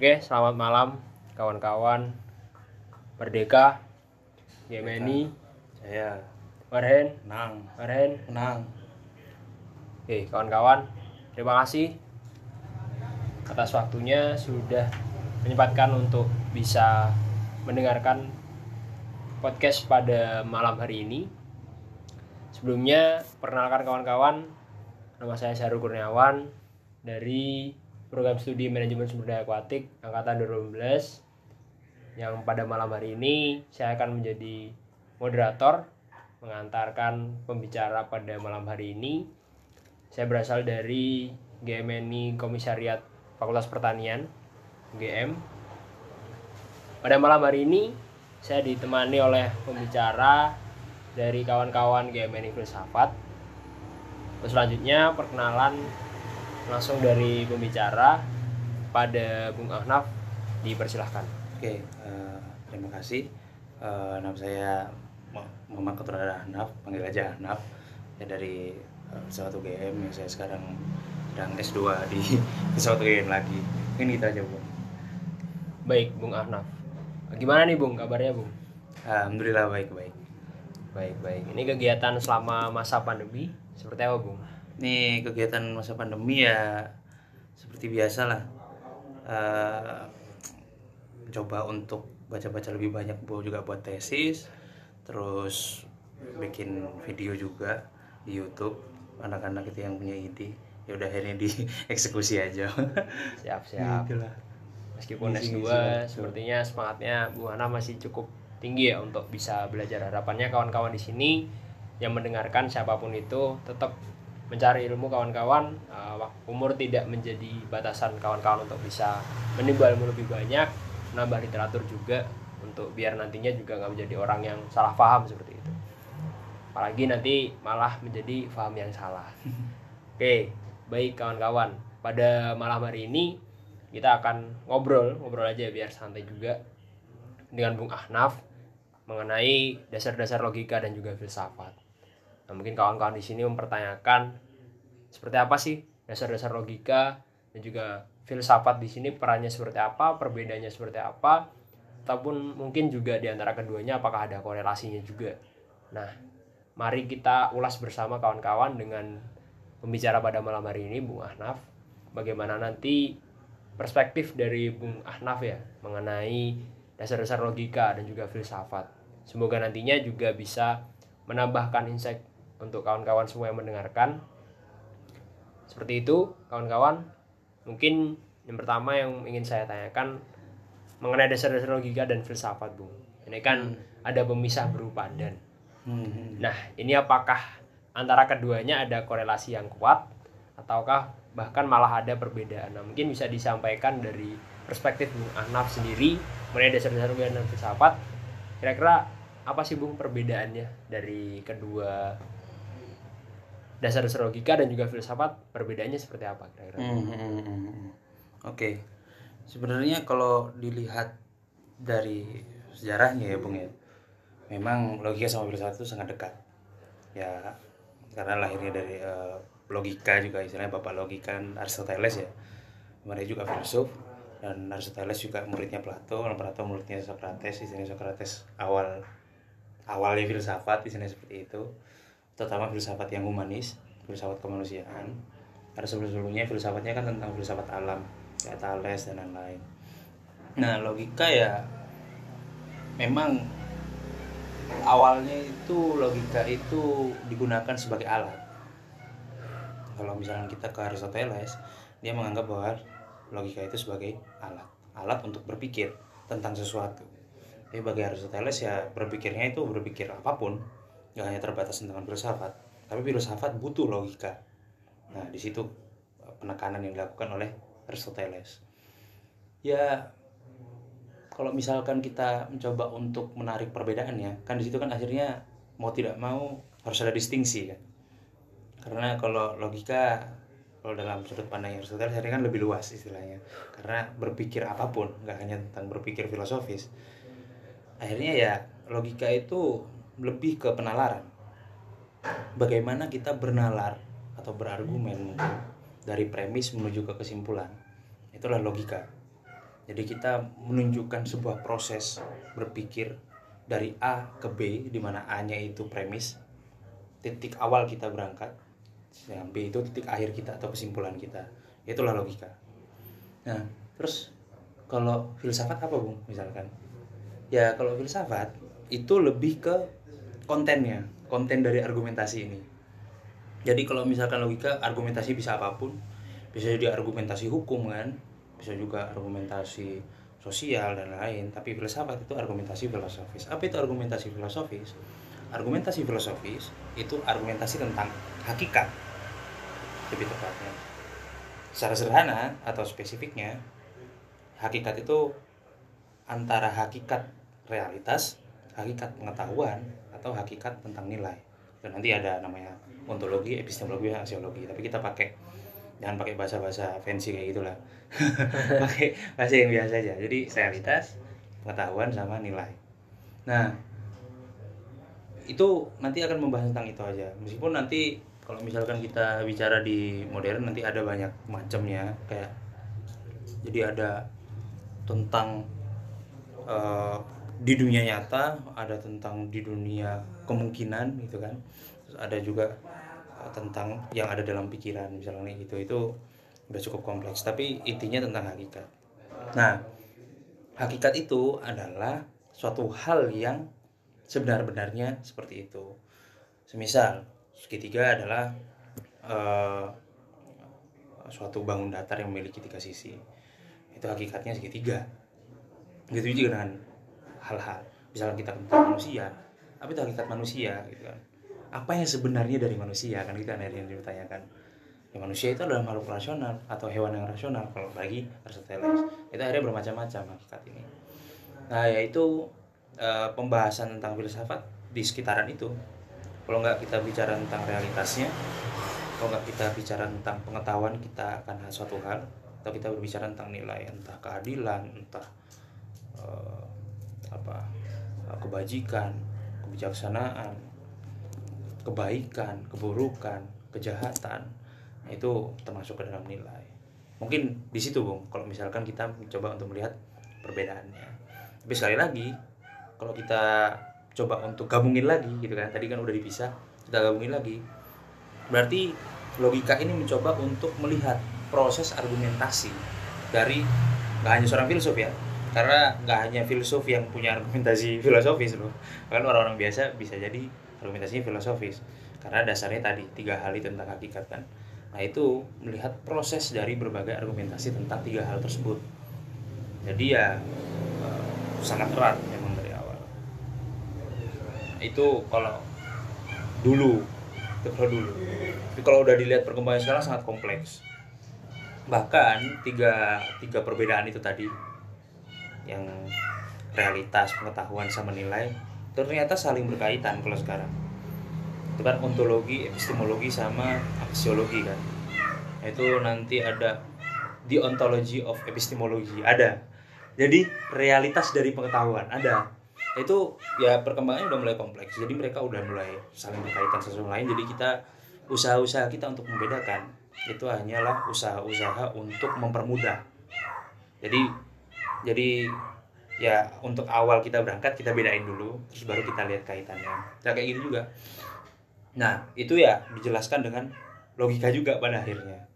Oke, selamat malam kawan-kawan Merdeka, Gemini, Saya Marhen, menang, Marhen. menang. Oke, kawan-kawan, terima kasih atas waktunya sudah menyempatkan untuk bisa mendengarkan podcast pada malam hari ini. Sebelumnya, perkenalkan kawan-kawan, nama saya Syahrul Kurniawan dari program studi manajemen sumber daya aquatik angkatan 2012 yang pada malam hari ini saya akan menjadi moderator mengantarkan pembicara pada malam hari ini. Saya berasal dari GMNI Komisariat Fakultas Pertanian GM pada malam hari ini saya ditemani oleh pembicara dari kawan-kawan GMNI Filsafat. Selanjutnya perkenalan langsung dari pembicara pada Bung Ahnaf dipersilahkan. Oke, eh, terima kasih. Eh, nama saya Mu- Muhammad Keturunan Ahnaf, panggil aja Ahnaf. Ya dari eh, pesawat UGM yang saya sekarang sedang S2 di pesawat UGM lagi. Ini kita aja, Bu. Baik, Bung Ahnaf. Gimana nih, Bung? Kabarnya, Bung? Alhamdulillah baik-baik. Baik, baik. Ini kegiatan selama masa pandemi seperti apa, Bung? Ini kegiatan masa pandemi ya seperti biasa lah. Eh, coba untuk baca-baca lebih banyak bu juga buat tesis, terus bikin video juga di YouTube. Anak-anak itu yang punya ide, ya udah akhirnya dieksekusi aja. Siap, siap. Itulah. Meskipun Ngisi-ngisi S2 waktu. sepertinya semangatnya Bu Hana masih cukup tinggi ya untuk bisa belajar. Harapannya kawan-kawan di sini yang mendengarkan siapa pun itu tetap mencari ilmu kawan-kawan. Uh, wak- umur tidak menjadi batasan kawan-kawan untuk bisa menimba ilmu lebih banyak, menambah literatur juga untuk biar nantinya juga nggak menjadi orang yang salah paham seperti itu. Apalagi nanti malah menjadi paham yang salah. Oke, baik kawan-kawan. Pada malam hari ini kita akan ngobrol, ngobrol aja biar santai juga dengan Bung Ahnaf mengenai dasar-dasar logika dan juga filsafat. Nah, mungkin kawan-kawan di sini mempertanyakan seperti apa sih dasar-dasar logika dan juga filsafat di sini perannya seperti apa, perbedaannya seperti apa, ataupun mungkin juga di antara keduanya apakah ada korelasinya juga. Nah, mari kita ulas bersama kawan-kawan dengan pembicara pada malam hari ini Bung Ahnaf bagaimana nanti perspektif dari Bung Ahnaf ya mengenai dasar-dasar logika dan juga filsafat. Semoga nantinya juga bisa menambahkan insight untuk kawan-kawan semua yang mendengarkan. Seperti itu, kawan-kawan. Mungkin yang pertama yang ingin saya tanyakan mengenai dasar-dasar logika dan filsafat, Bung. Ini kan ada pemisah berupa dan. Hmm. Nah, ini apakah antara keduanya ada korelasi yang kuat ataukah bahkan malah ada perbedaan? Nah, mungkin bisa disampaikan dari perspektif Bung Ahnaf sendiri mengenai dasar-dasar logika dan filsafat. Kira-kira apa sih Bung perbedaannya dari kedua dasar-dasar logika dan juga filsafat? Perbedaannya seperti apa kira-kira? Hmm, hmm, hmm, hmm. Oke, sebenarnya kalau dilihat dari sejarahnya ya Bung ya, memang logika sama filsafat itu sangat dekat. Ya, karena lahirnya dari eh, logika juga istilahnya bapak logika Aristoteles ya, mereka juga filsuf dan Aristoteles juga muridnya Plato, dan Plato muridnya Socrates, istilahnya Socrates awal awalnya filsafat istilahnya seperti itu, terutama filsafat yang humanis, filsafat kemanusiaan. Ada sebelum-sebelumnya filsafatnya kan tentang filsafat alam kayak Thales dan lain-lain. Nah logika ya memang awalnya itu logika itu digunakan sebagai alat. Kalau misalnya kita ke Aristoteles dia menganggap bahwa logika itu sebagai alat. Alat untuk berpikir tentang sesuatu. Tapi bagi Aristoteles ya berpikirnya itu berpikir apa pun nggak hanya terbatas tentang filsafat tapi filsafat butuh logika. Nah di situ eh, penekanan yang dilakukan oleh Aristoteles. Ya kalau misalkan kita mencoba untuk menarik perbedaannya kan di situ kan akhirnya mau tidak mau harus ada distingsi kan karena kalau logika kalau dalam sudut pandang Aristoteles ini kan lebih luas istilahnya. Karena berpikir apa pun nggak hanya tentang berpikir filosofis. Akhirnya ya logika itu lebih ke penalaran. Bagaimana kita bernalar atau berargumen mungkin dari premis menuju ke kesimpulan? Itulah logika. Jadi kita menunjukkan sebuah proses berpikir dari A ke B di mana A-nya itu premis titik awal kita berangkat yang B itu titik akhir kita atau kesimpulan kita. Itulah logika. Nah terus kalau filsafat apa bung misalkan? Ya kalau filsafat itu lebih ke kontennya konten dari argumentasi ini. Jadi kalau misalkan logika argumentasi bisa apa pun. Bisa jadi argumentasi hukum kan bisa juga argumentasi sosial dan lain tapi filsafat itu argumentasi filosofis. Apa itu argumentasi filosofis? Argumentasi filosofis itu argumentasi tentang hakikat lebih tepatnya. Secara sederhana atau spesifiknya hakikat itu antara hakikat realitas hakikat pengetahuan atau hakikat tentang nilai. Dan nanti ada namanya ontologi epistemologi aksiologi. Tapi kita pakai jangan pakai bahasa-bahasa fancy kayak gitulah. Pakai bahasa yang biasa aja. Jadi realitas pengetahuan sama nilai. Nah itu nanti akan membahas tentang itu aja. Meskipun nanti kalau misalkan kita bicara di modern nanti ada banyak macamnya. Kayak jadi ada tentang uh, di dunia nyata ada tentang di dunia kemungkinan gitu kan. Terus ada juga tentang yang ada dalam pikiran misalnya gitu. Itu udah cukup kompleks tapi intinya tentang hakikat. Nah hakikat itu adalah suatu hal yang sebenar-benarnya seperti itu. Semisal segitiga adalah uh, suatu bangun datar yang memiliki tiga sisi. Itu hakikatnya segitiga. Gitu juga dengan hal-hal. Misalnya kita tentang manusia apa itu hakikat manusia gitu kan. Apa yang sebenarnya dari manusia kan kita gitu, yang ditanyakan ya, manusia itu adalah makhluk rasional atau hewan yang rasional kalau bagi Aristoteles. Itu akhirnya bermacam-macam hakikat ini. Nah yaitu e, pembahasan tentang filsafat di sekitaran itu. Kalau nggak kita bicara tentang realitasnya kalau nggak kita bicara tentang pengetahuan kita akan suatu hal. Atau kita berbicara tentang nilai entah keadilan entah e, apa kebajikan kebijaksanaan kebaikan, keburukan, kejahatan nah, itu termasuk ke dalam nilai. Mungkin di situ, Bung, kalau misalkan kita mencoba untuk melihat perbedaannya. Tapi sekali lagi, kalau kita coba untuk gabungin lagi gitu kan, tadi kan udah dipisah, kita gabungin lagi. Berarti logika ini mencoba untuk melihat proses argumentasi dari nggak hanya seorang filsuf ya, karena nggak hanya filsuf yang punya argumentasi filosofis loh, kan orang-orang biasa bisa jadi argumentasinya filosofis. Karena dasarnya tadi tiga hal itu tentang hakikat kan. Nah itu melihat proses dari berbagai argumentasi tentang tiga hal tersebut. Jadi ya uh, sangat erat memang dari awal. Nah, itu kalau dulu itu kalau dulu. Tapi kalau udah dilihat perkembangan sekarang sangat kompleks. Bahkan tiga tiga perbedaan itu tadi yang realitas pengetahuan sama nilai ternyata saling berkaitan kalau sekarang. Itu kan ontologi epistemologi sama aksiologi kan. Itu nanti ada the ontology of epistemology ada. Jadi realitas dari pengetahuan ada. Itu ya perkembangannya udah mulai kompleks. Jadi mereka udah mulai saling berkaitan sama lain. Jadi kita usaha-usaha kita untuk membedakan. Itu hanyalah usaha-usaha untuk mempermudah. Jadi jadi ya untuk awal kita berangkat kita bedain dulu terus baru kita lihat kaitannya. Nah kayak gitu juga. Nah itu ya dijelaskan dengan logika juga pada akhirnya.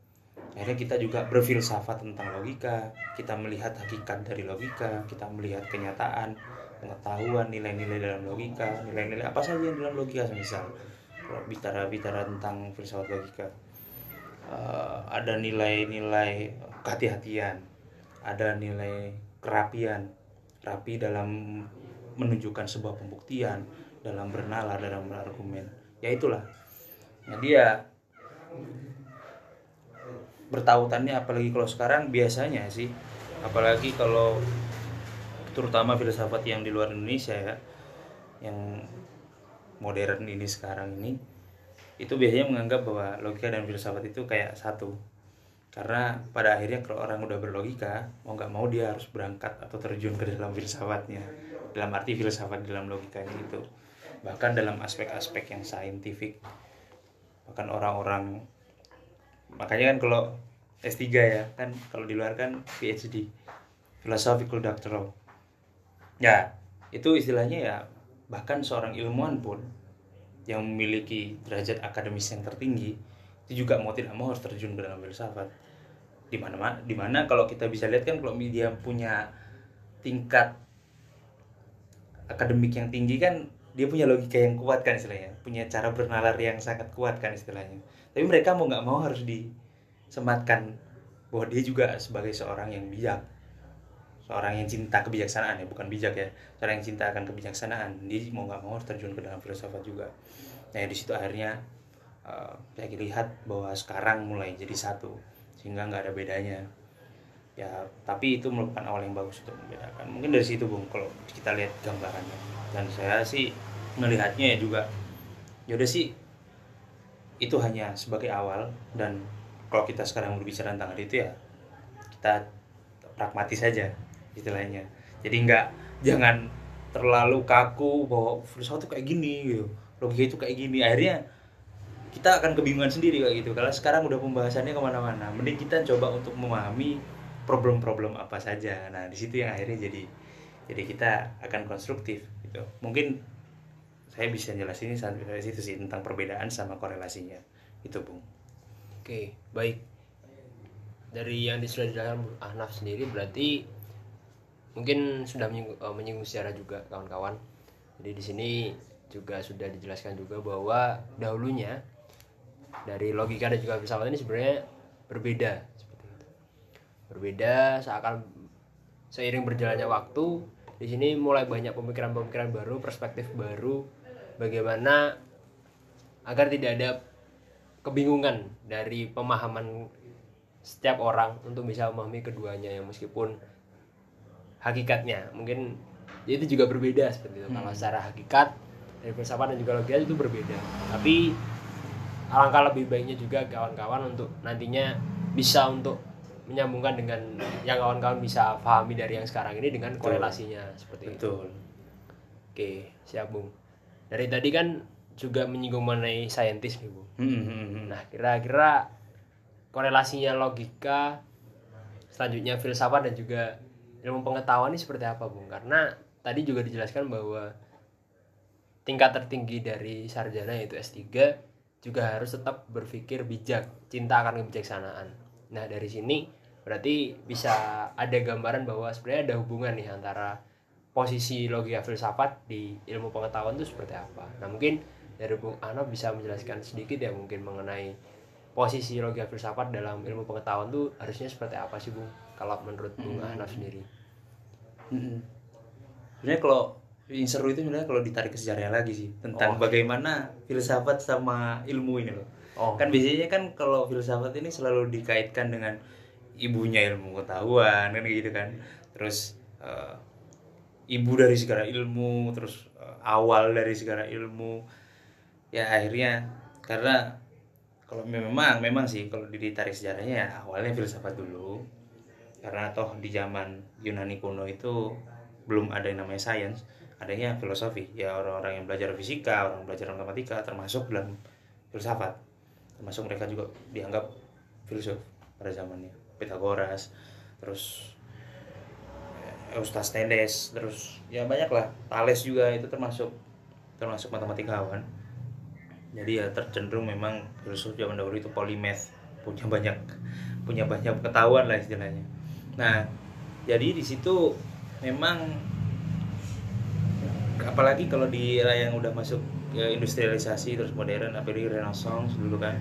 Akhirnya kita juga berfilsafat tentang logika kita melihat hakikat dari logika kita melihat kenyataan pengetahuan nilai-nilai dalam logika nilai-nilai apa saja yang dalam logika misal bicara bicara tentang filsafat logika. Uh, ada nilai-nilai kehati-hatian ada nilai kerapian rapi dalam menunjukkan sebuah pembuktian dalam bernalar dalam berargumen. Ya itulah. Nah dia bertautannya apalagi kalau sekarang biasanya sih apalagi kalau terutama filsafat yang di luar Indonesia ya yang modern ini sekarang ini itu biasanya menganggap bahwa logika dan filsafat itu kayak satu karena pada akhirnya kalau orang udah berlogika mau nggak mau dia harus berangkat atau terjun ke dalam filsafatnya. Dalam arti filsafat dalam logikanya itu. Bahkan dalam aspek-aspek yang saintifik. Bahkan orang-orang makanya kan kalau S3 ya kan kalau di luar kan PhD philosophical doctoral. Ya itu istilahnya ya bahkan seorang ilmuwan pun yang memiliki derajat akademis yang tertinggi itu juga mau tidak mau harus terjun ke dalam filsafat di mana di mana kalau kita bisa lihat kan kalau media punya tingkat akademik yang tinggi kan dia punya logika yang kuat kan istilahnya punya cara bernalar yang sangat kuat kan istilahnya. Tapi mereka mau nggak mau harus disematkan bahwa dia juga sebagai seorang yang bijak. Seorang yang cinta kebijaksanaan ya bukan bijak ya. Seorang yang cinta akan kebijaksanaan. Dia mau nggak mau harus terjun ke dalam filsafat juga. Nah di situ akhirnya uh, saya lihat bahwa sekarang mulai jadi satu sehingga nggak ada bedanya. Ya tapi itu merupakan awal yang bagus untuk membedakan. Mungkin dari situ bung kalau kita lihat gambarannya. Dan saya sih melihatnya ya juga yaudah sih itu hanya sebagai awal. Dan kalau kita sekarang berbicara tentang itu ya kita pragmatis saja istilahnya. Jadi nggak jangan terlalu kaku bahwa filsafat itu kayak gini gitu. Logika itu kayak gini. Akhirnya kita akan kebingungan sendiri kayak gitu. Kalau sekarang udah pembahasannya ke mana-mana. Mending kita coba untuk memahami problem-problem apa saja. Nah di situ yang akhirnya jadi jadi kita akan konstruktif gitu. Mungkin saya bisa jelasin sampai dari situ sih tentang perbedaan sama korelasinya. Itu bung. Oke baik. Dari yang sudah dijelaskan Ahnaf sendiri berarti mungkin sudah menyinggung, menyinggung sejarah juga kawan-kawan. Jadi di sini juga sudah dijelaskan juga bahwa dahulunya dari logika dan juga filsafat ini sebenarnya berbeda. Berbeda seakan seiring berjalannya waktu di sini mulai banyak pemikiran-pemikiran baru perspektif baru bagaimana agar tidak ada kebingungan dari pemahaman setiap orang untuk bisa memahami keduanya yang meskipun hakikatnya. Mungkin ya itu juga berbeda seperti itu. Hmm. kalau secara hakikat dari filsafat dan juga logika itu berbeda. Tapi alangkah lebih baiknya juga kawan-kawan untuk nantinya bisa untuk menyambungkan dengan yang kawan-kawan bisa pahami dari yang sekarang ini dengan korelasinya seperti Betul. itu. Oke, siap Bung. Dari tadi kan juga menyinggung mengenai saintis nih Bung. Hmm, hmm, hmm. Nah, kira-kira korelasinya logika selanjutnya filsafat dan juga ilmu pengetahuan ini seperti apa Bung? Karena tadi juga dijelaskan bahwa tingkat tertinggi dari sarjana yaitu S3 juga harus tetap berpikir bijak, cinta akan kebijaksanaan Nah dari sini berarti bisa ada gambaran bahwa sebenarnya ada hubungan nih antara posisi logika filsafat di ilmu pengetahuan itu seperti apa. Nah mungkin dari Bung Ano bisa menjelaskan sedikit ya mungkin mengenai posisi logika filsafat dalam ilmu pengetahuan itu harusnya seperti apa sih Bung? Kalau menurut Bung hmm. Ano sendiri. Hmm. Sebenarnya kalau seru itu sebenarnya kalau ditarik ke sejarah lagi sih tentang oh. bagaimana filsafat sama ilmu ini loh Oh. Kan biasanya kan kalau filsafat ini selalu dikaitkan dengan ibunya ilmu pengetahuan kan gitu kan. Terus uh, ibu dari segala ilmu, terus uh, awal dari segala ilmu. Ya akhirnya karena kalau memang memang sih kalau ditarik sejarahnya ya awalnya filsafat dulu. Karena toh di zaman Yunani kuno itu belum ada yang namanya sains, adanya filosofi. Ya orang-orang yang belajar fisika, orang belajar matematika termasuk dalam filsafat. Termasuk mereka juga dianggap filsuf pada zamannya. Pythagoras terus ya, Eustatides terus ya banyak lah Thales juga itu termasuk termasuk matematikawan. Jadi ya tercenderung memang filsuf zaman dahulu itu polimath. Punya banyak punya banyak pengetahuan lah istilahnya. Nah jadi di situ memang apalagi kalau di era yang udah masuk ya, industrialisasi terus modern apalagi renaissance dulu kan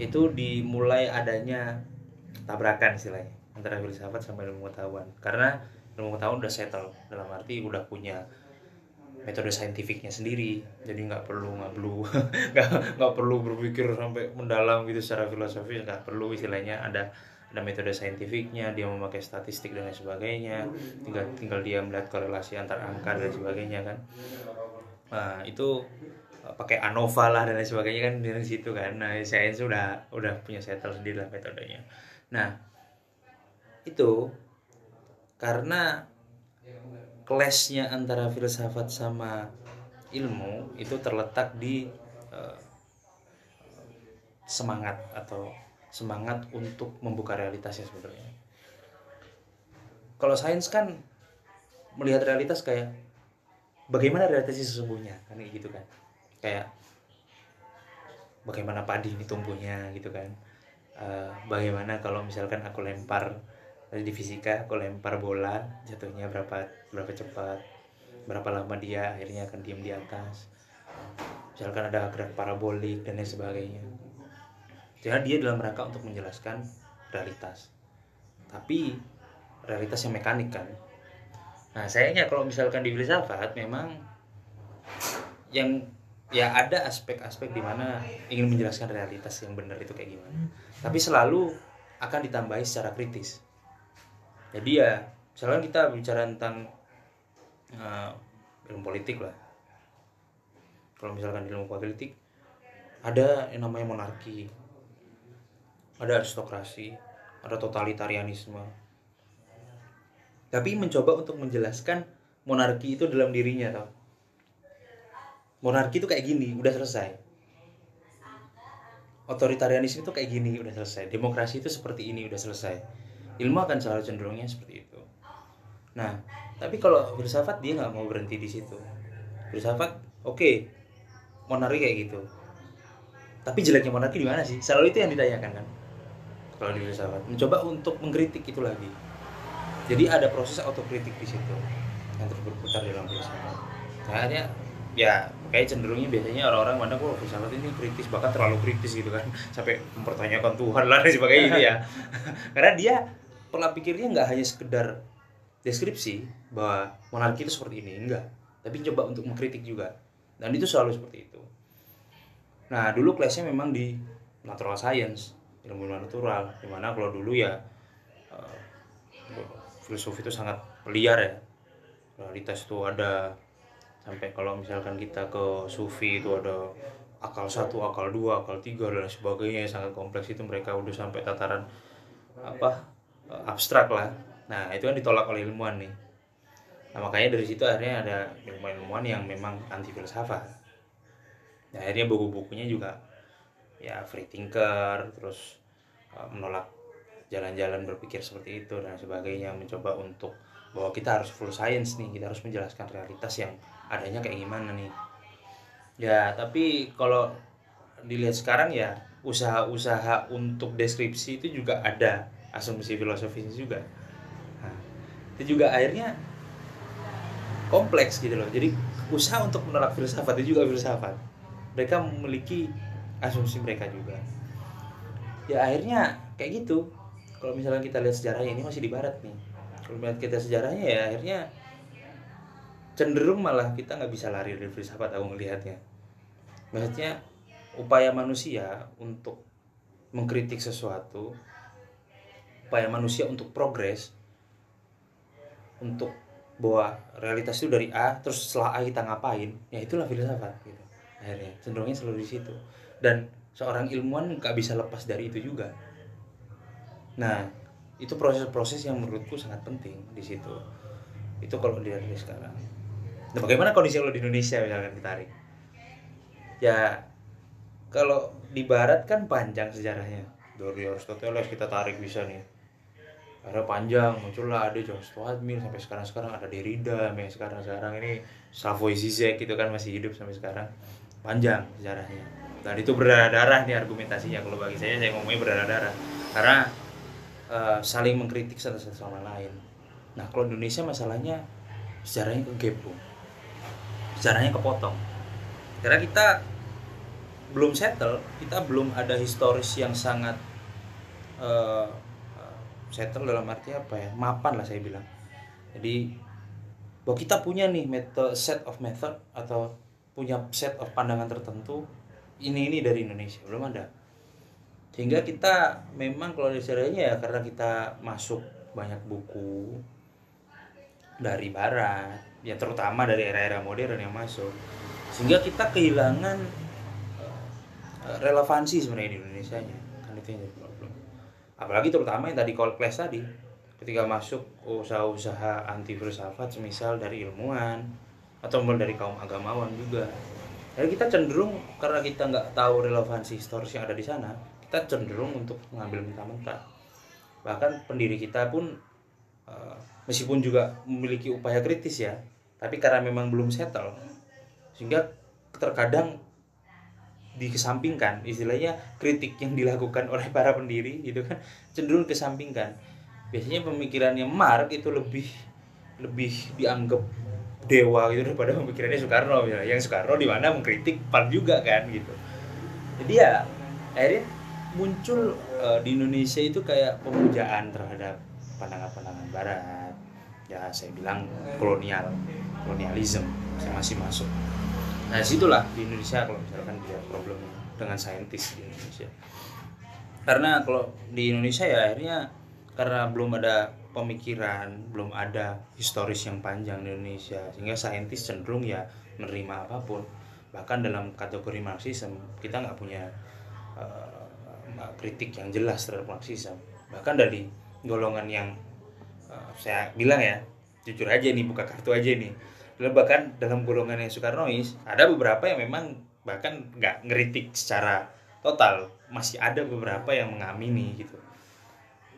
itu dimulai adanya tabrakan istilahnya antara filsafat sama ilmu pengetahuan. Karena ilmu pengetahuan udah settle dalam arti udah punya metode saintifiknya sendiri jadi nggak perlu nggak perlu nggak nggak perlu berpikir sampai mendalam gitu secara filosofis nggak perlu istilahnya ada ada metode saintifiknya dia memakai statistik dan lain sebagainya tinggal tinggal dia melihat korelasi antar angka dan sebagainya kan. Nah itu eh, pakai ANOVA lah dan lain sebagainya kan dari situ kan. Nah saya sudah udah punya settle sendiri lah metodenya. Nah itu karena kelasnya antara filsafat sama ilmu itu terletak di uh, semangat atau semangat untuk membuka realitasnya sebenarnya. Kalau sains kan melihat realitas kayak bagaimana realitasnya sesungguhnya? Kan kayak gitu kan. Kayak bagaimana padi ini tumbuhnya gitu kan. Eh, bagaimana kalau misalkan aku lempar dari di fisika aku lempar bola jatuhnya berapa berapa cepat berapa lama dia akhirnya akan diam di atas. Misalkan ada gerak parabolik dan lain sebagainya jadi dia dalam rangka untuk menjelaskan realitas. Tapi realitas yang mekanik kan. Nah sayangnya kalau misalkan di filsafat memang yang ya ada aspek-aspek di mana ingin menjelaskan realitas yang benar itu kayak gimana. Tapi selalu akan ditambahi secara kritis. Jadi ya misalkan kita bicara tentang uh, ilmu politik lah. Kalau misalkan ilmu politik ada yang namanya monarki ada aristokrasi ada totalitarianisme. Tapi mencoba untuk menjelaskan monarki itu dalam dirinya tau. Monarki itu kayak gini udah selesai. Otoritarianisme itu kayak gini udah selesai. Demokrasi itu seperti ini udah selesai. Ilmu akan selalu cenderungnya seperti itu. Nah tapi kalau filsafat dia nggak mau berhenti di situ. Filsafat oke okay, monarki kayak gitu. Tapi jeleknya monarki di mana sih? Selalu itu yang ditanyakan kan kalau di filsafat. Mencoba untuk mengkritik itu lagi. Jadi ada proses autokritik di situ yang terus berputar dalam filsafat. Akhirnya ya kayak cenderungnya biasanya orang-orang mana kok filsafat ini kritis bahkan terlalu kritis gitu kan sampai mempertanyakan Tuhan lah dan sebagainya gitu ya. Karena dia pola pikirnya nggak hanya sekedar deskripsi bahwa monarki itu seperti ini enggak. Tapi coba untuk mengkritik juga. Dan itu selalu seperti itu. Nah dulu kelasnya memang di natural science ilmu natural di mana kalau dulu ya uh, filosofi itu sangat liar ya realitas itu ada sampai kalau misalkan kita ke sufi itu ada akal satu, akal dua, akal tiga dan sebagainya yang sangat kompleks itu mereka udah sampai tataran apa abstrak lah. Nah itu kan ditolak oleh ilmuwan nih. Nah makanya dari situ akhirnya ada ilmuwan-ilmuwan yang memang anti filsafat. Nah, akhirnya buku-bukunya juga ya free thinker, terus uh, menolak jalan-jalan berpikir seperti itu dan sebagainya, mencoba untuk bahwa kita harus full science nih, kita harus menjelaskan realitas yang adanya kayak gimana nih. Ya tapi kalau dilihat sekarang ya usaha-usaha untuk deskripsi itu juga ada asumsi filosofis juga. Nah, itu juga akhirnya kompleks gitu loh. Jadi usaha untuk menolak filsafat itu juga filsafat. Mereka memiliki asumsi mereka juga. Ya akhirnya kayak gitu. Kalau misalnya kita lihat sejarahnya ini masih di barat nih. Kalau melihat kita sejarahnya ya akhirnya cenderung malah kita nggak bisa lari dari filsafat aku melihatnya. Maksudnya upaya manusia untuk mengkritik sesuatu upaya manusia untuk progres untuk bahwa realitas itu dari A terus setelah A kita ngapain? Ya itulah filsafat gitu. Akhirnya cenderungnya selalu di situ dan seorang ilmuwan nggak bisa lepas dari itu juga nah itu proses-proses yang menurutku sangat penting di situ itu kalau dilihat dari sekarang Nah, bagaimana kondisi kalau di Indonesia misalkan ditarik? Ya kalau di barat kan panjang sejarahnya. Dari Aristoteles kita tarik bisa nih. Ada panjang, muncullah ada John Stuart Mill sampai sekarang-sekarang ada Derrida, sampai sekarang-sekarang ini Slavoj Zizek gitu kan masih hidup sampai sekarang. Panjang sejarahnya. Dan itu berdarah-darah nih argumentasinya. Kalau bagi saya saya ngomongnya berdarah-darah. Karena uh, saling mengkritik satu sama lain. Nah, kalau Indonesia masalahnya sejarahnya ke gap, sejarahnya kepotong. Karena kita belum settle kita belum ada historis yang sangat uh, settle dalam arti apa ya? Mapan lah saya bilang. Jadi bahwa kita punya nih method set of method atau punya set of pandangan tertentu ini ini dari Indonesia belum ada. Sehingga kita memang kalau dari sejarahnya ya karena kita masuk banyak buku dari barat ya terutama dari era-era modern yang masuk. Sehingga kita kehilangan uh, relevansi sebenarnya di Indonesia nya. Kan itu yang jadi problem. Apalagi terutama yang tadi call class tadi. Ketika masuk usaha-usaha anti filsafat semisal dari ilmuwan atau dari kaum agamawan juga jadi kita cenderung karena kita nggak tahu relevansi historis yang ada di sana kita cenderung untuk mengambil mentah-mentah. Bahkan pendiri kita pun uh, meskipun juga memiliki upaya kritis ya tapi karena memang belum settle sehingga terkadang dikesampingkan. Istilahnya kritik yang dilakukan oleh para pendiri gitu kan cenderung kesampingkan biasanya pemikirannya Mark itu lebih lebih dianggap dewa gitu daripada pemikirannya Soekarno ya. yang Soekarno di mana mengkritik Pan juga kan gitu. Jadi ya akhirnya muncul uh, di Indonesia itu kayak pemujaan terhadap pandangan-pandangan Barat. Ya saya bilang kolonial kolonialisme masih masuk. Nah situlah di Indonesia kalau misalkan dia problem dengan saintis di Indonesia. Karena kalau di Indonesia ya akhirnya karena belum ada pemikiran belum ada historis yang panjang di Indonesia. Sehingga saintis cenderung ya menerima apa pun. Bahkan dalam kategori Marxisme kita nggak punya uh, kritik yang jelas terhadap Marxisme bahkan dari golongan yang uh, saya bilang ya jujur aja nih buka kartu aja nih. Bahkan dalam golongan yang Soekarnois ada beberapa yang memang bahkan nggak ngeritik secara total. Masih ada beberapa yang mengamini gitu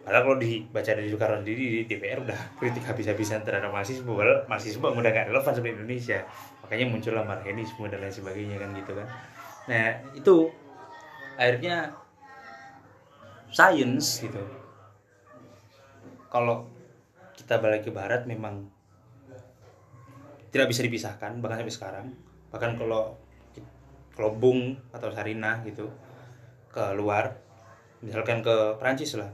Padahal kalau dibaca dari Soekarno sendiri di DPR udah kritik habis-habisan terhadap mahasiswa, padahal mahasiswa udah gak relevan sebenarnya Indonesia. Makanya muncullah semua dan lain sebagainya kan gitu kan. Nah itu akhirnya science gitu. Kalau kita balik ke barat memang tidak bisa dipisahkan bahkan sampai sekarang bahkan kalau kalau Bung atau Sarina gitu ke luar misalkan ke Prancis lah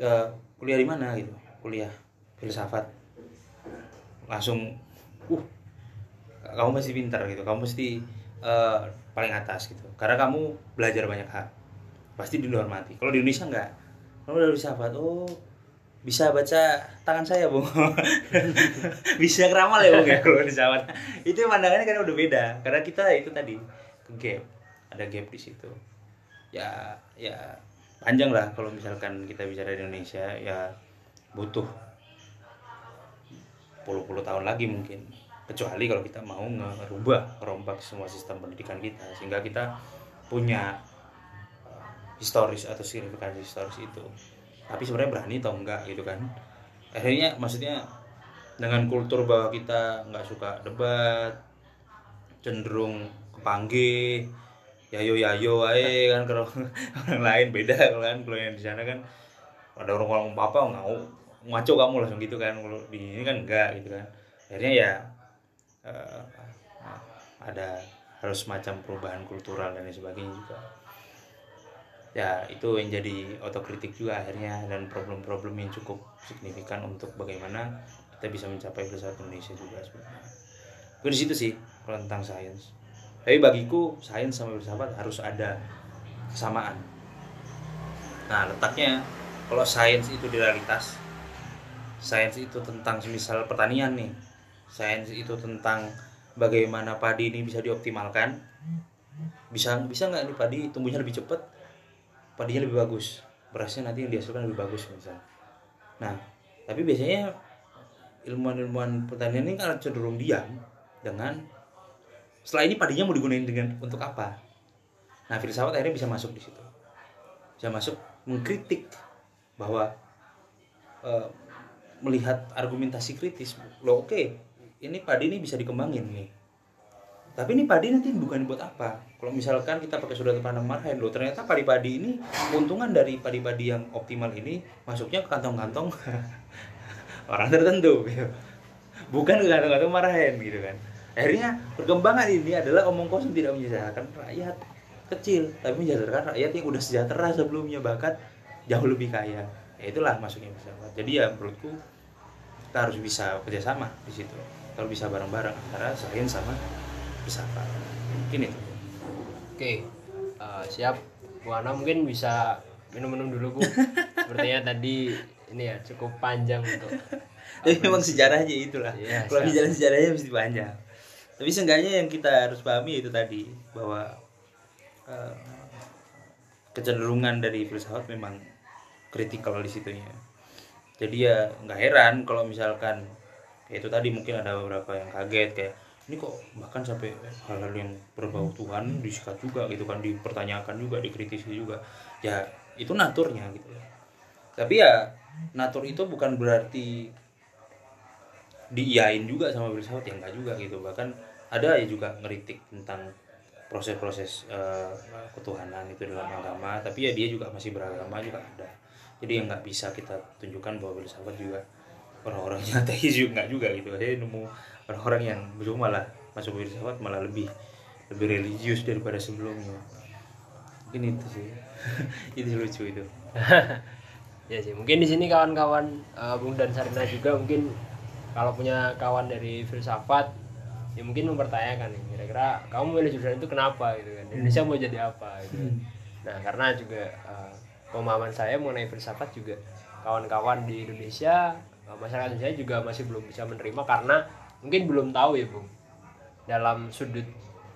uh, kuliah di mana gitu. Kuliah filsafat. Langsung uh kamu masih pintar gitu. Kamu mesti uh, paling atas gitu. Karena kamu belajar banyak hal. Pasti dihormati. Kalau di Indonesia enggak. Kamu udah filsafat? Oh bisa baca tangan saya bung bisa keramal ya bung ya kalau di itu pandangannya kan udah beda. Karena kita itu tadi gap. Ada gap di situ. Ya ya panjang lah kalau misalkan kita bicara di Indonesia ya butuh puluh-puluh tahun lagi mungkin. Kecuali kalau kita mau ngerubah rombak semua sistem pendidikan kita sehingga kita punya uh, historis atau signifikansi historis itu. Tapi sebenarnya berani atau enggak gitu kan? Akhirnya maksudnya dengan kultur bahwa kita nggak suka debat cenderung kepanggih yayo yayo ae kan kalau orang lain beda kalau kan kalau yang di sana kan ada orang ngomong apa ngau ngaco kamu langsung gitu kan kalau di ini kan enggak gitu kan akhirnya ya uh, ada harus semacam perubahan kultural dan sebagainya juga ya itu yang jadi otokritik juga akhirnya dan problem-problem yang cukup signifikan untuk bagaimana kita bisa mencapai bersatu Indonesia juga sebenarnya. Gue di situ sih kalau tentang sains. Tapi bagiku sains sama filsafat harus ada kesamaan. Nah letaknya kalau sains itu di realitas, sains itu tentang misal pertanian nih, sains itu tentang bagaimana padi ini bisa dioptimalkan, bisa bisa nggak nih padi tumbuhnya lebih cepat padinya lebih bagus berasnya nanti yang dihasilkan lebih bagus misalnya nah tapi biasanya ilmuwan-ilmuwan pertanian ini kan cenderung diam dengan setelah ini padinya mau digunakan dengan untuk apa? Nah filsafat akhirnya bisa masuk di situ. Bisa masuk mengkritik bahwa e, melihat argumentasi kritis lo oke okay, ini padi ini bisa dikembangin nih. Tapi ini padi nanti bukan buat apa? Kalau misalkan kita pakai sudah tanam marhain loh ternyata padi-padi ini keuntungan dari padi-padi yang optimal ini masuknya ke kantong-kantong orang tertentu gitu. bukan ke kantong-kantong marhain gitu kan akhirnya perkembangan ini adalah omong kosong tidak menyejahterakan rakyat kecil tapi menyejahterakan rakyat yang udah sejahtera sebelumnya bahkan jauh lebih kaya. Ya itulah masuknya pesawat. Jadi ya menurutku kita harus bisa kerjasama di situ. Kalau bisa bareng-bareng antara sains sama wisata mungkin itu. Oke uh, siap. Bu Ana mungkin bisa minum-minum dulu Bu. Sepertinya tadi ini ya cukup panjang untuk tapi memang sejarahnya itulah. Ya, kalau bicara sejarahnya mesti panjang tapi seenggaknya yang kita harus pahami itu tadi bahwa uh, kecenderungan dari filsafat memang kritikal di situnya. Jadi ya nggak heran kalau misalkan kayak itu tadi mungkin ada beberapa yang kaget kayak ini kok bahkan sampai hal-hal yang berbau Tuhan disikat juga gitu kan dipertanyakan juga dikritisi juga. Ya itu naturnya gitu tapi ya natur itu bukan berarti diiyain juga sama filsafat ya enggak juga gitu. Bahkan ada ya juga ngeritik tentang proses-proses uh, ketuhanan itu dalam agama tapi ya dia juga masih beragama juga ada. Jadi yang nggak bisa kita tunjukkan bahwa filsafat juga orang-orangnya ateis juga nggak juga gitu. Saya nemu orang-orang yang belum malah masuk filsafat malah lebih lebih religius daripada sebelumnya. Mungkin itu sih. Itu lucu itu. Ya sih mungkin di sini kawan-kawan uh, Bung dan Sarina juga mungkin kalau punya kawan dari filsafat ya mungkin mempertanyakan nih kira-kira kamu milih jurusan itu kenapa gitu kan? Indonesia mau jadi apa gitu kan. nah karena juga uh, pemahaman saya mengenai filsafat juga kawan-kawan di Indonesia uh, masyarakat Indonesia juga masih belum bisa menerima karena mungkin belum tahu ya bung dalam sudut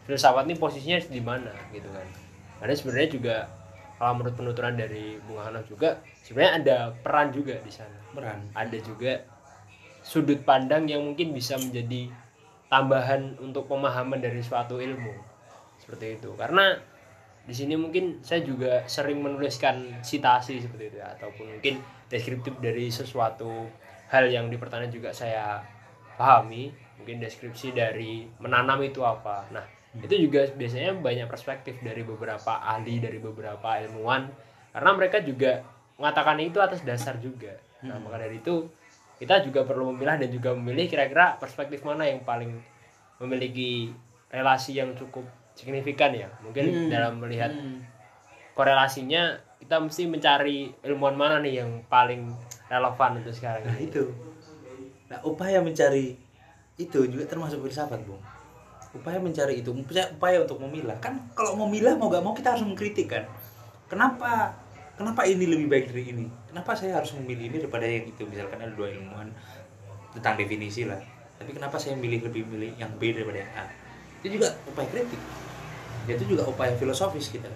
filsafat ini posisinya di mana gitu kan. Karena sebenarnya juga kalau menurut penuturan dari Bung Hanaf juga sebenarnya ada peran juga di sana. Peran. Ada juga sudut pandang yang mungkin bisa menjadi tambahan untuk pemahaman dari suatu ilmu. Seperti itu. Karena di sini mungkin saya juga sering menuliskan citasi seperti itu ya, ataupun mungkin deskriptif dari sesuatu hal yang di pertanian juga saya pahami. Mungkin deskripsi dari menanam itu apa. Nah itu juga biasanya banyak perspektif dari beberapa ahli dari beberapa ilmuwan. Karena mereka juga mengatakan itu atas dasar juga. Nah maka dari itu kita juga perlu memilah dan juga memilih kira-kira perspektif mana yang paling memiliki relasi yang cukup signifikan ya. Mungkin Hmm. dalam melihat Hmm. korelasinya kita mesti mencari ilmuwan mana nih yang paling relevan untuk sekarang nah ini. itu. Nah upaya mencari itu juga termasuk filsafat bung. Upaya mencari itu upaya, upaya untuk memilah. Kan kalau mau milah mau gak mau kita harus mengkritik kan? Kenapa kenapa ini lebih baik dari ini? Kenapa saya harus memilih ini daripada yang itu? Misalkan ada dua ilmuwan tentang definisi lah. Tapi kenapa saya milih lebih milih yang B daripada yang A? Itu juga upaya kritik. Itu juga upaya filosofis kita.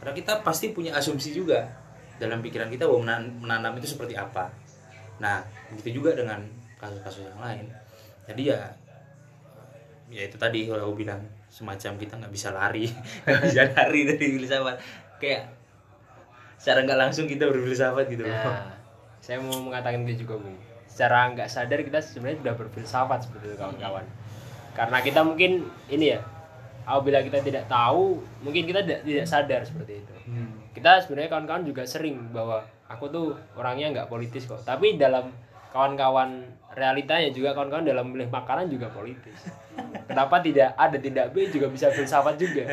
Karena kita pasti punya asumsi juga dalam pikiran kita bahwa menan- menanam itu seperti apa. Nah begitu juga dengan kasus-kasus yang lain. Jadi ya ya itu tadi kalau aku bilang semacam kita nggak bisa lari. Nggak bisa lari dari filsafat. Kayak secara nggak langsung kita berfilsafat gitu loh Nah, saya mau mengatakan itu juga, Bung. Secara nggak sadar kita sebenarnya sudah berfilsafat seperti itu, kawan-kawan. Karena kita mungkin ini ya, apabila kita tidak tahu, mungkin kita tidak, tidak sadar seperti itu. Hmm. Kita sebenarnya kawan-kawan juga sering bahwa aku tuh orangnya nggak politis kok. Tapi dalam kawan-kawan realitanya juga kawan-kawan dalam memilih makanan juga politis. Kenapa tidak ada tidak B juga bisa filsafat juga.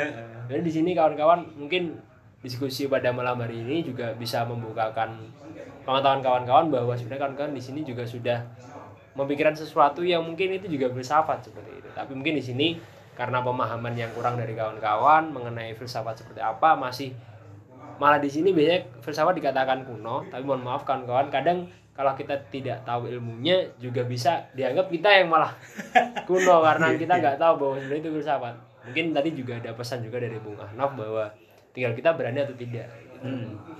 Jadi di sini kawan-kawan mungkin diskusi pada malam hari ini juga bisa membukakan pengetahuan kawan-kawan bahwa sebenarnya kawan-kawan di sini juga sudah memikirkan sesuatu yang mungkin itu juga filsafat seperti itu. Tapi mungkin di sini karena pemahaman yang kurang dari kawan-kawan mengenai filsafat seperti apa masih malah di sini biasanya filsafat dikatakan kuno. Tapi mohon maaf kawan-kawan kadang kalau kita tidak tahu ilmunya juga bisa dianggap kita yang malah kuno karena kita nggak tahu bahwa sebenarnya itu filsafat. Mungkin tadi juga ada pesan juga dari Bung Ahnaf bahwa tinggal kita berani atau tidak gitu.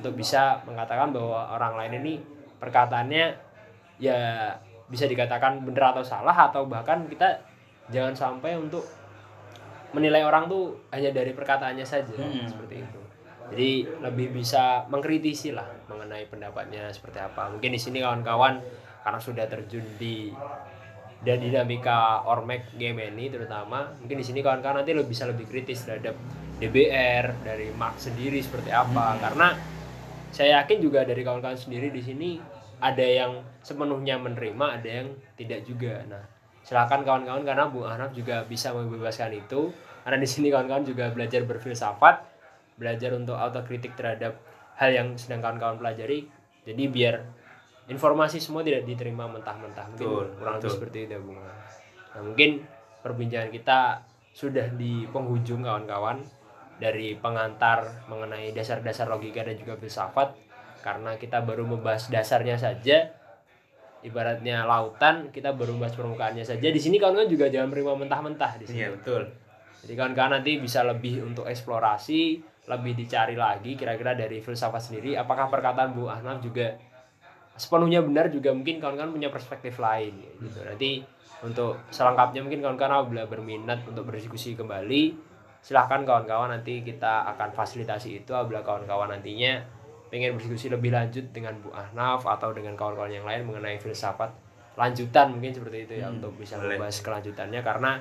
untuk bisa mengatakan bahwa orang lain ini perkataannya ya bisa dikatakan benar atau salah atau bahkan kita jangan sampai untuk menilai orang tuh hanya dari perkataannya saja Hmm. seperti itu jadi lebih bisa mengkritisi lah mengenai pendapatnya seperti apa mungkin di sini kawan-kawan karena sudah terjun di dan dinamika ormek game ini terutama mungkin di sini kawan-kawan nanti lebih bisa lebih kritis terhadap DBR dari Mark sendiri seperti apa. Karena saya yakin juga dari kawan-kawan sendiri di sini ada yang sepenuhnya menerima ada yang tidak juga. Nah silakan kawan-kawan karena Bu Ahnaf juga bisa membebaskan itu. Karena di sini kawan-kawan juga belajar berfilsafat belajar untuk autokritik terhadap hal yang sedang kawan-kawan pelajari. Jadi biar informasi semua tidak diterima mentah-mentah. Mungkin Betul, kurang lebih seperti itu Bung nah mungkin perbincangan kita sudah di penghujung kawan-kawan dari pengantar mengenai dasar-dasar logika dan juga filsafat karena kita baru membahas dasarnya saja ibaratnya lautan kita baru membahas permukaannya saja di sini kawan-kawan juga jangan menerima mentah-mentah di sini iya betul jadi kawan-kawan nanti bisa lebih untuk eksplorasi, lebih dicari lagi kira-kira dari filsafat sendiri. Apakah perkataan Bu Ahnaf juga sepenuhnya benar juga mungkin kawan-kawan punya perspektif lain gitu. Nanti untuk selengkapnya mungkin kawan-kawan apabila berminat untuk berdiskusi kembali, silahkan kawan-kawan nanti kita akan fasilitasi itu apabila kawan-kawan nantinya pengen berdiskusi lebih lanjut dengan Bu Ahnaf atau dengan kawan-kawan yang lain mengenai filsafat lanjutan mungkin seperti itu ya Hmm, untuk bisa boleh. membahas kelanjutannya karena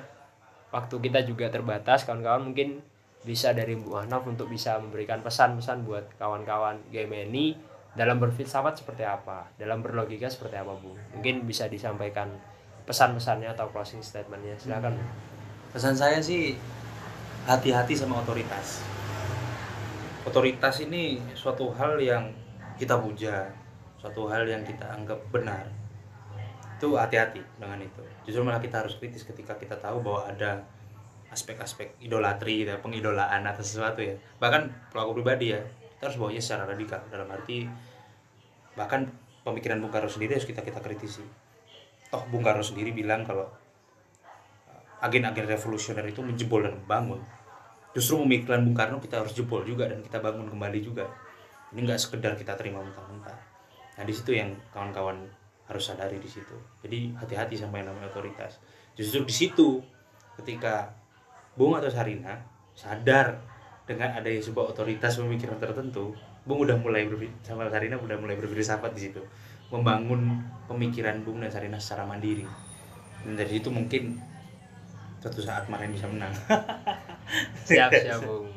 waktu kita juga terbatas kawan-kawan mungkin bisa dari Bu Ahnaf untuk bisa memberikan pesan-pesan buat kawan-kawan GMNI dalam berfilsafat seperti apa dalam berlogika seperti apa Bu mungkin bisa disampaikan pesan-pesannya atau closing statementnya silakan Bu. pesan saya sih hati-hati sama otoritas. Otoritas ini suatu hal yang kita puja suatu hal yang kita anggap benar. Itu hati-hati dengan itu. Justru malah kita harus kritis ketika kita tahu bahwa ada aspek-aspek idolatri ya, pengidolaan atas sesuatu ya. Bahkan kalau aku pribadi ya kita harus bawanya secara radikal. Dalam arti bahkan pemikiran Bung Karno sendiri harus kita kita kritisi. Toh Bung Karno sendiri bilang kalau agen-agen revolusioner itu menjebol dan membangun justru pemikiran Bung Karno kita harus jebol juga dan kita bangun kembali juga. Ini nggak sekedar kita terima mentah-mentah nah di situ yang kawan-kawan harus sadari di situ. Jadi hati-hati sama yang namanya otoritas. Justru di situ ketika Bung atau Sarina sadar dengan adanya sebuah otoritas pemikiran tertentu Bung udah mulai sama Sarina udah mulai berfilsafat di situ. Membangun pemikiran Bung dan Sarina secara mandiri. Dan dari situ mungkin suatu saat main bisa menang siap siap Bung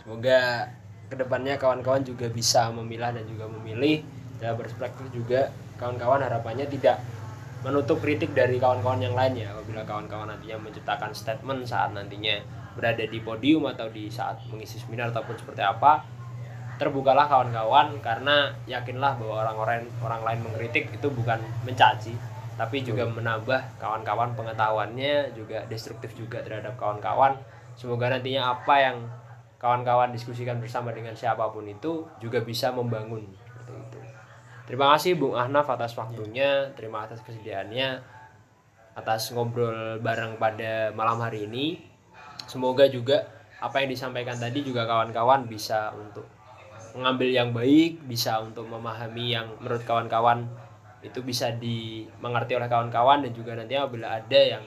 semoga ke depannya kawan-kawan juga bisa memilah dan juga memilih. Dalam perspektif juga kawan-kawan harapannya tidak menutup kritik dari kawan-kawan yang lainnya. Apabila kawan-kawan nantinya menciptakan statement saat nantinya berada di podium atau di saat mengisi seminar ataupun seperti apa terbukalah kawan-kawan. Karena yakinlah bahwa orang-orang orang lain mengkritik itu bukan mencaci tapi juga menambah kawan-kawan pengetahuannya juga destruktif juga terhadap kawan-kawan semoga nantinya apa yang kawan-kawan diskusikan bersama dengan siapa pun itu juga bisa membangun. Seperti itu. Terima kasih Bung Ahnaf atas waktunya. Terima atas kesediaannya atas ngobrol bareng pada malam hari ini. Semoga juga apa yang disampaikan tadi juga kawan-kawan bisa untuk mengambil yang baik bisa untuk memahami yang menurut kawan-kawan itu bisa dimengerti oleh kawan-kawan dan juga nanti apabila ada yang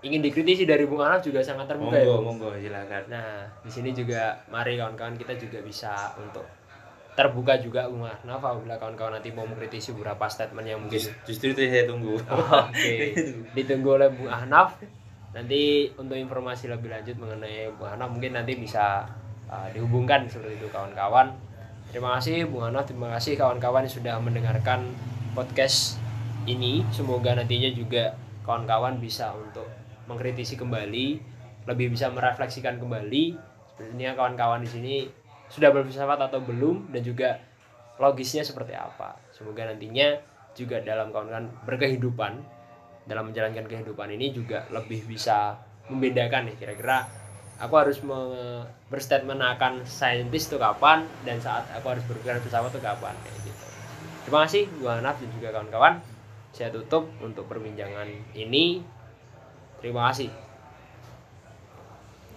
ingin dikritisi dari Bung Ahnaf juga sangat terbuka ya monggo Bung. monggo silakan Nah, di sini juga mari kawan-kawan kita juga bisa untuk terbuka juga Bung Ahnaf apabila kawan-kawan nanti mau mengkritisi beberapa statement yang mungkin Just- justru itu saya tunggu Oh, Oke, ditunggu oleh Bung Ahnaf. Nanti untuk informasi lebih lanjut mengenai Bung Ahnaf mungkin nanti bisa uh, dihubungkan seperti itu kawan-kawan. Terima kasih Bung Ahnaf, terima kasih kawan-kawan yang sudah mendengarkan podcast ini. Semoga nantinya juga kawan-kawan bisa untuk mengkritisi kembali, lebih bisa merefleksikan kembali. Sebenarnya kawan-kawan di sini sudah berfilsafat atau belum dan juga logisnya seperti apa. Semoga nantinya juga dalam kawan-kawan berkehidupan dalam menjalankan kehidupan ini juga lebih bisa membedakan nih kira-kira aku harus me- berstatement akan saintis tuh kapan dan saat aku harus berpikiran filsafat tuh kapan kayak gitu. Terima kasih Bu Hanaf dan juga kawan-kawan. Saya tutup untuk perbincangan ini. Terima kasih.